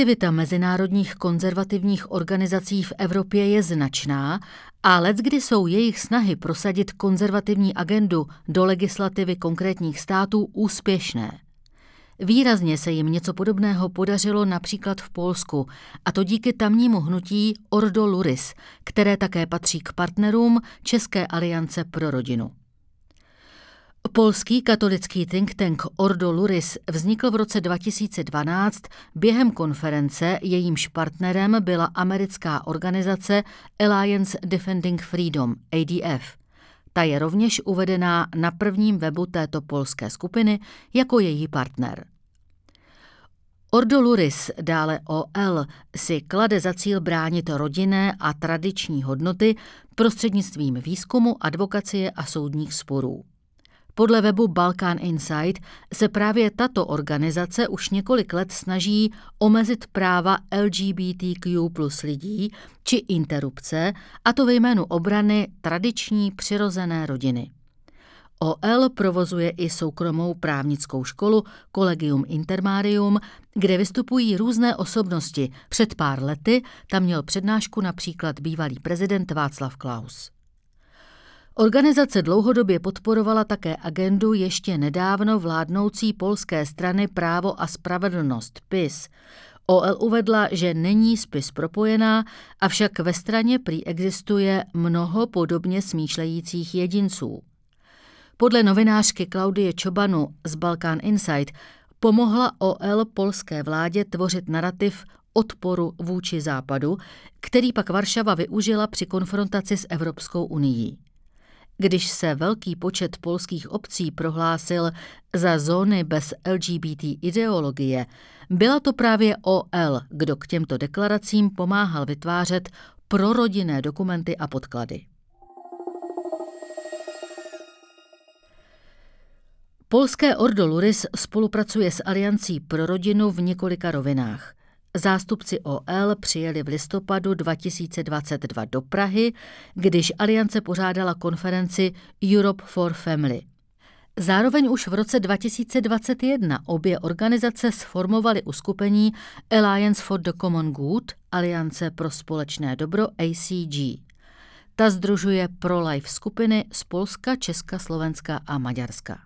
Aktivita mezinárodních konzervativních organizací v Evropě je značná a kdy jsou jejich snahy prosadit konzervativní agendu do legislativy konkrétních států úspěšné. Výrazně se jim něco podobného podařilo například v Polsku, a to díky tamnímu hnutí Ordo Luris, které také patří k partnerům České aliance pro rodinu. Polský katolický think tank Ordo Luris vznikl v roce 2012 během konference, jejímž partnerem byla americká organizace Alliance Defending Freedom, ADF. Ta je rovněž uvedená na prvním webu této polské skupiny jako její partner. Ordo Luris, dále OL, si klade za cíl bránit rodinné a tradiční hodnoty prostřednictvím výzkumu, advokacie a soudních sporů. Podle webu Balkan Insight se právě tato organizace už několik let snaží omezit práva LGBTQ plus lidí či interrupce, a to ve jménu obrany tradiční přirozené rodiny. OL provozuje i soukromou právnickou školu Collegium Intermarium, kde vystupují různé osobnosti. Před pár lety tam měl přednášku například bývalý prezident Václav Klaus. Organizace dlouhodobě podporovala také agendu ještě nedávno vládnoucí polské strany Právo a spravedlnost PIS. OL uvedla, že není spis propojená, avšak ve straně prý existuje mnoho podobně smýšlejících jedinců. Podle novinářky Klaudie Čobanu z Balkan Insight pomohla OL polské vládě tvořit narrativ odporu vůči západu, který pak Varšava využila při konfrontaci s Evropskou unii. Když se velký počet polských obcí prohlásil za zóny bez LGBT ideologie, byla to právě OL, kdo k těmto deklaracím pomáhal vytvářet prorodinné dokumenty a podklady. Polské Ordo Luris spolupracuje s Aliancí pro rodinu v několika rovinách. Zástupci OL přijeli v listopadu 2022 do Prahy, když Aliance pořádala konferenci Europe for Family. Zároveň už v roce 2021 obě organizace sformovaly uskupení Alliance for the Common Good, Aliance pro společné dobro ACG. Ta združuje pro-life skupiny z Polska, Česka, Slovenska a Maďarska.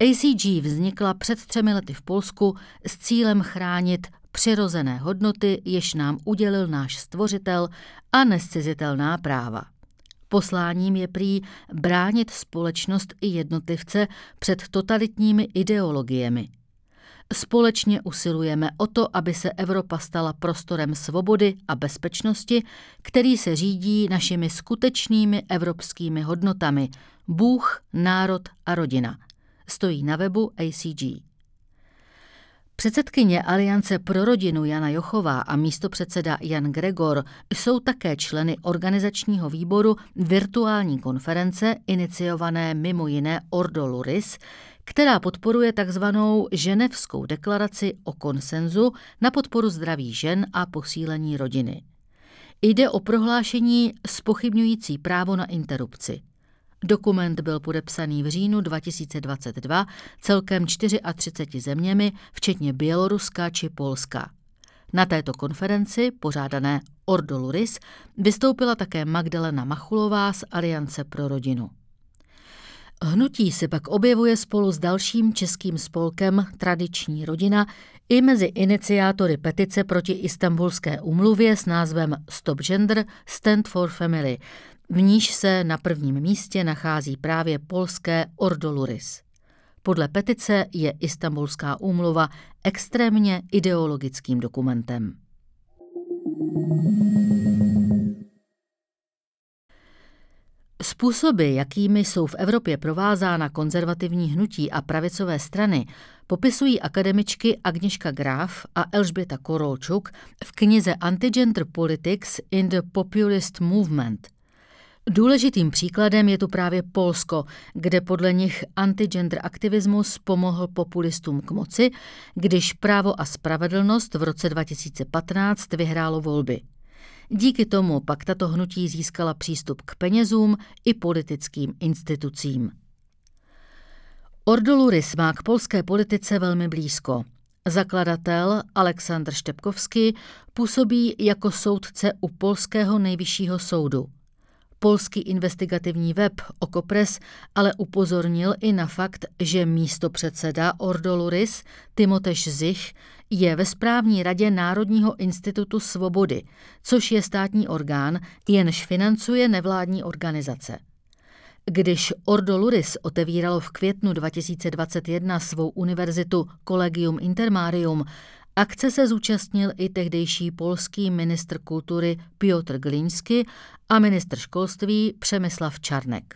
ACG vznikla před třemi lety v Polsku s cílem chránit přirozené hodnoty, jež nám udělil náš stvořitel a nescizitelná práva. Posláním je prý bránit společnost i jednotlivce před totalitními ideologiemi. Společně usilujeme o to, aby se Evropa stala prostorem svobody a bezpečnosti, který se řídí našimi skutečnými evropskými hodnotami Bůh, národ a rodina. Stojí na webu ACG. Předsedkyně Aliance pro rodinu Jana Jochová a místopředseda Jan Gregor jsou také členy organizačního výboru virtuální konference iniciované mimo jiné Ordo Luris, která podporuje takzvanou ženevskou deklaraci o konsenzu na podporu zdraví žen a posílení rodiny. Jde o prohlášení spochybňující právo na interrupci. Dokument byl podepsaný v říjnu 2022 celkem 34 zeměmi, včetně Běloruska či Polska. Na této konferenci, pořádané Ordo Luris, vystoupila také Magdalena Machulová z Aliance pro rodinu. Hnutí se pak objevuje spolu s dalším českým spolkem Tradiční rodina i mezi iniciátory petice proti istambulské umluvě s názvem Stop Gender Stand for Family, v níž se na prvním místě nachází právě polské Ordoluris. Podle petice je Istanbulská úmluva extrémně ideologickým dokumentem. Způsoby, jakými jsou v Evropě provázána konzervativní hnutí a pravicové strany, popisují akademičky Agnieszka Graf a Elžběta Korolčuk v knize Antigender Politics in the Populist Movement – Důležitým příkladem je tu právě Polsko, kde podle nich antigender aktivismus pomohl populistům k moci, když právo a spravedlnost v roce 2015 vyhrálo volby. Díky tomu pak tato hnutí získala přístup k penězům i politickým institucím. Ordoluris má k polské politice velmi blízko. Zakladatel Aleksandr Štepkovský působí jako soudce u Polského nejvyššího soudu. Polský investigativní web Okopres ale upozornil i na fakt, že místo předseda Ordoluris Timoteš Zich je ve správní radě Národního institutu svobody, což je státní orgán, jenž financuje nevládní organizace. Když Ordo Luris otevíralo v květnu 2021 svou univerzitu Collegium Intermarium, akce se zúčastnil i tehdejší polský ministr kultury Piotr Gliński a ministr školství Přemyslav Čarnek.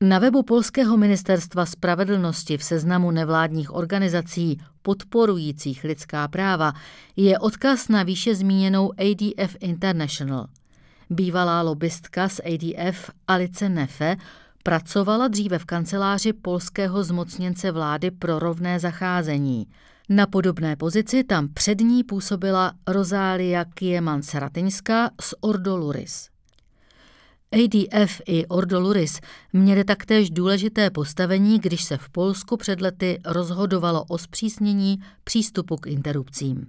Na webu Polského ministerstva spravedlnosti v seznamu nevládních organizací podporujících lidská práva je odkaz na výše zmíněnou ADF International – Bývalá lobbystka z ADF Alice Nefe pracovala dříve v kanceláři polského zmocněnce vlády pro rovné zacházení. Na podobné pozici tam před ní působila Rozália Kieman-Seratyňská z Ordoluris. ADF i Ordoluris měly taktéž důležité postavení, když se v Polsku před lety rozhodovalo o zpřísnění přístupu k interrupcím.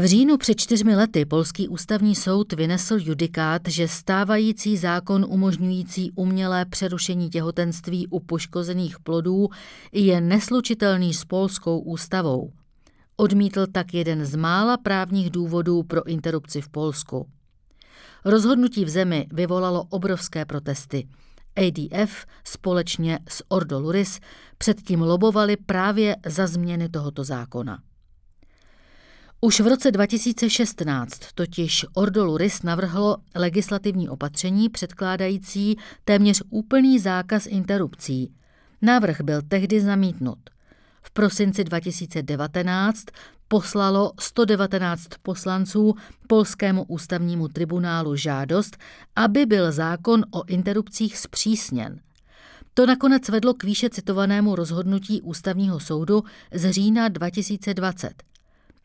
V říjnu před čtyřmi lety Polský ústavní soud vynesl judikát, že stávající zákon umožňující umělé přerušení těhotenství u poškozených plodů je neslučitelný s polskou ústavou. Odmítl tak jeden z mála právních důvodů pro interrupci v Polsku. Rozhodnutí v zemi vyvolalo obrovské protesty. ADF společně s Ordo Luris předtím lobovali právě za změny tohoto zákona. Už v roce 2016 totiž Ordo Rys navrhlo legislativní opatření předkládající téměř úplný zákaz interrupcí. Návrh byl tehdy zamítnut. V prosinci 2019 poslalo 119 poslanců Polskému ústavnímu tribunálu žádost, aby byl zákon o interrupcích zpřísněn. To nakonec vedlo k výše citovanému rozhodnutí ústavního soudu z října 2020.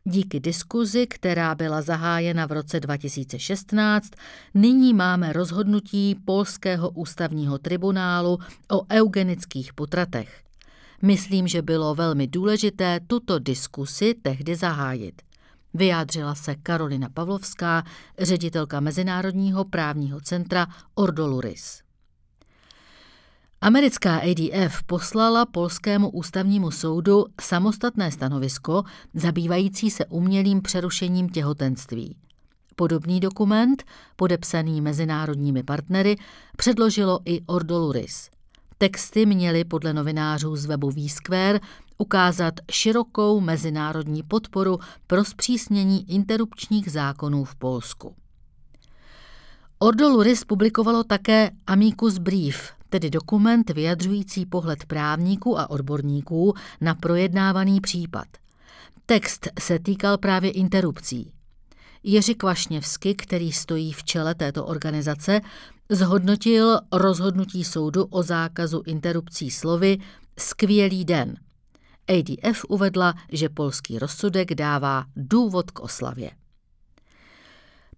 Díky diskuzi, která byla zahájena v roce 2016, nyní máme rozhodnutí Polského ústavního tribunálu o eugenických potratech. Myslím, že bylo velmi důležité tuto diskusi tehdy zahájit. Vyjádřila se Karolina Pavlovská, ředitelka Mezinárodního právního centra Ordoluris. Americká ADF poslala polskému ústavnímu soudu samostatné stanovisko zabývající se umělým přerušením těhotenství. Podobný dokument, podepsaný mezinárodními partnery, předložilo i Ordoluris. Texty měly podle novinářů z webu Výskver ukázat širokou mezinárodní podporu pro zpřísnění interrupčních zákonů v Polsku. Ordoluris publikovalo také Amicus Brief, tedy dokument vyjadřující pohled právníků a odborníků na projednávaný případ. Text se týkal právě interrupcí. Jiří Kvašněvsky, který stojí v čele této organizace, zhodnotil rozhodnutí soudu o zákazu interrupcí slovy skvělý den. ADF uvedla, že polský rozsudek dává důvod k oslavě.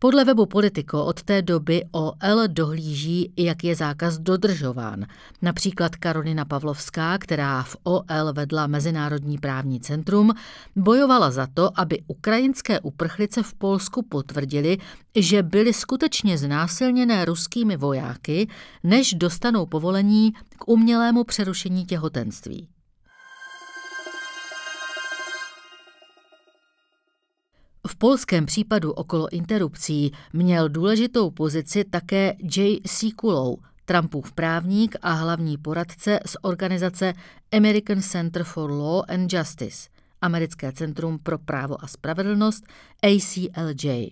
Podle webu Politico od té doby OL dohlíží, jak je zákaz dodržován. Například Karolina Pavlovská, která v OL vedla Mezinárodní právní centrum, bojovala za to, aby ukrajinské uprchlice v Polsku potvrdili, že byly skutečně znásilněné ruskými vojáky, než dostanou povolení k umělému přerušení těhotenství. V polském případu okolo interrupcí měl důležitou pozici také Jay Sekulow, Trumpův právník a hlavní poradce z organizace American Center for Law and Justice, Americké centrum pro právo a spravedlnost ACLJ.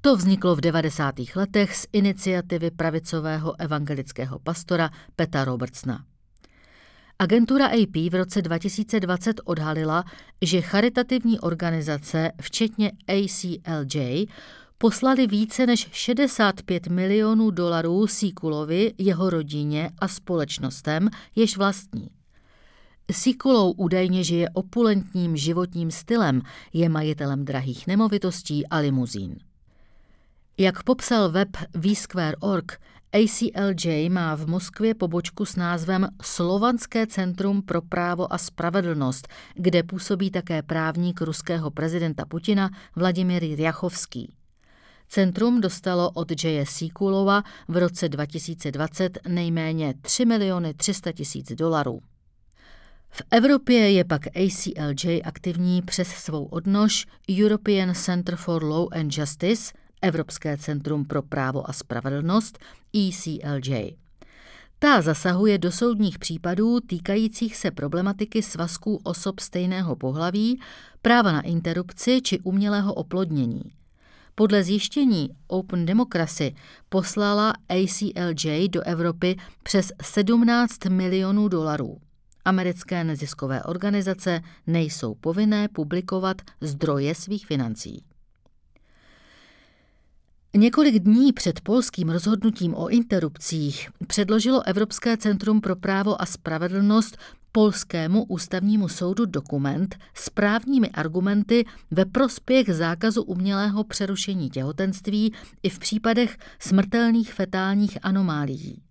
To vzniklo v 90. letech z iniciativy pravicového evangelického pastora Peta Robertsna. Agentura AP v roce 2020 odhalila, že charitativní organizace, včetně ACLJ, poslali více než 65 milionů dolarů Sikulovi, jeho rodině a společnostem, jež vlastní. Sikulou údajně žije opulentním životním stylem, je majitelem drahých nemovitostí a limuzín. Jak popsal web vsquare.org, ACLJ má v Moskvě pobočku s názvem Slovanské centrum pro právo a spravedlnost, kde působí také právník ruského prezidenta Putina Vladimir Ryachovský. Centrum dostalo od J. Kulova v roce 2020 nejméně 3 miliony 300 tisíc dolarů. V Evropě je pak ACLJ aktivní přes svou odnož European Center for Law and Justice, Evropské centrum pro právo a spravedlnost, ECLJ. Ta zasahuje do soudních případů týkajících se problematiky svazků osob stejného pohlaví, práva na interrupci či umělého oplodnění. Podle zjištění Open Democracy poslala ACLJ do Evropy přes 17 milionů dolarů. Americké neziskové organizace nejsou povinné publikovat zdroje svých financí. Několik dní před polským rozhodnutím o interrupcích předložilo Evropské centrum pro právo a spravedlnost polskému ústavnímu soudu dokument s právními argumenty ve prospěch zákazu umělého přerušení těhotenství i v případech smrtelných fetálních anomálií.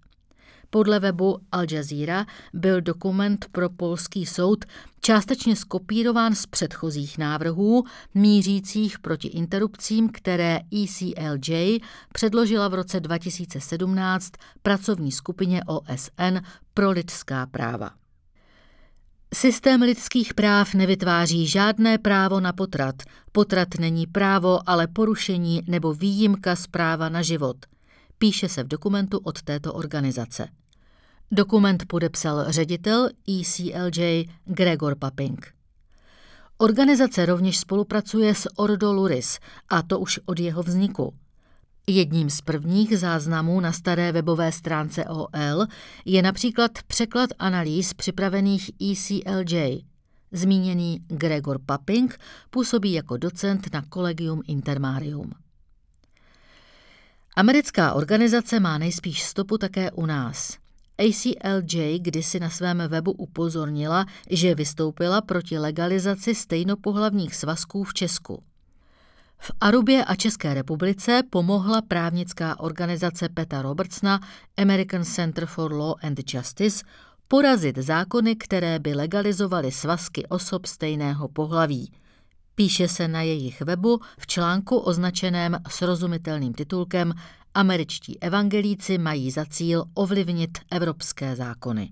Podle webu Al Jazeera byl dokument pro polský soud částečně skopírován z předchozích návrhů mířících proti interrupcím, které ECLJ předložila v roce 2017 pracovní skupině OSN pro lidská práva. Systém lidských práv nevytváří žádné právo na potrat. Potrat není právo, ale porušení nebo výjimka z práva na život. Píše se v dokumentu od této organizace. Dokument podepsal ředitel ECLJ Gregor Paping. Organizace rovněž spolupracuje s Ordo Luris, a to už od jeho vzniku. Jedním z prvních záznamů na staré webové stránce OL je například překlad analýz připravených ECLJ. Zmíněný Gregor Paping působí jako docent na Collegium Intermarium. Americká organizace má nejspíš stopu také u nás. ACLJ kdysi na svém webu upozornila, že vystoupila proti legalizaci stejnopohlavních svazků v Česku. V Arubě a České republice pomohla právnická organizace Peta Robertsna American Center for Law and Justice porazit zákony, které by legalizovaly svazky osob stejného pohlaví. Píše se na jejich webu v článku označeném srozumitelným titulkem Američtí evangelíci mají za cíl ovlivnit evropské zákony.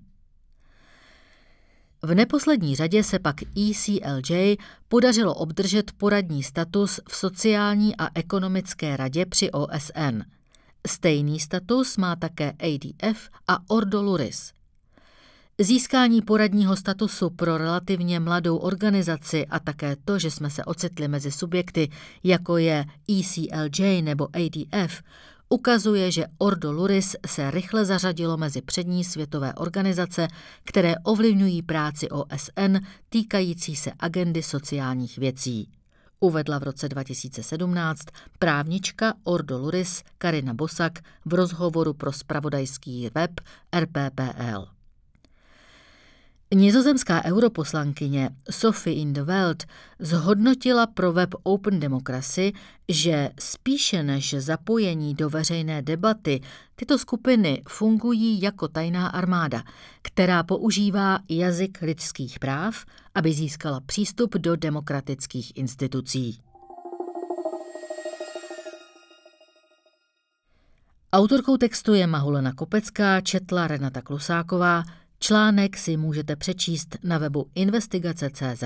V neposlední řadě se pak ECLJ podařilo obdržet poradní status v sociální a ekonomické radě při OSN. Stejný status má také ADF a Ordo Luris. Získání poradního statusu pro relativně mladou organizaci a také to, že jsme se ocitli mezi subjekty, jako je ECLJ nebo ADF, ukazuje, že Ordo Luris se rychle zařadilo mezi přední světové organizace, které ovlivňují práci OSN týkající se agendy sociálních věcí. Uvedla v roce 2017 právnička Ordo Luris Karina Bosak v rozhovoru pro spravodajský web RPPL. Nizozemská europoslankyně Sophie in the Welt zhodnotila pro web Open Democracy, že spíše než zapojení do veřejné debaty tyto skupiny fungují jako tajná armáda, která používá jazyk lidských práv, aby získala přístup do demokratických institucí. Autorkou textu je Mahulena Kopecká, četla Renata Klusáková, Článek si můžete přečíst na webu investigace.cz.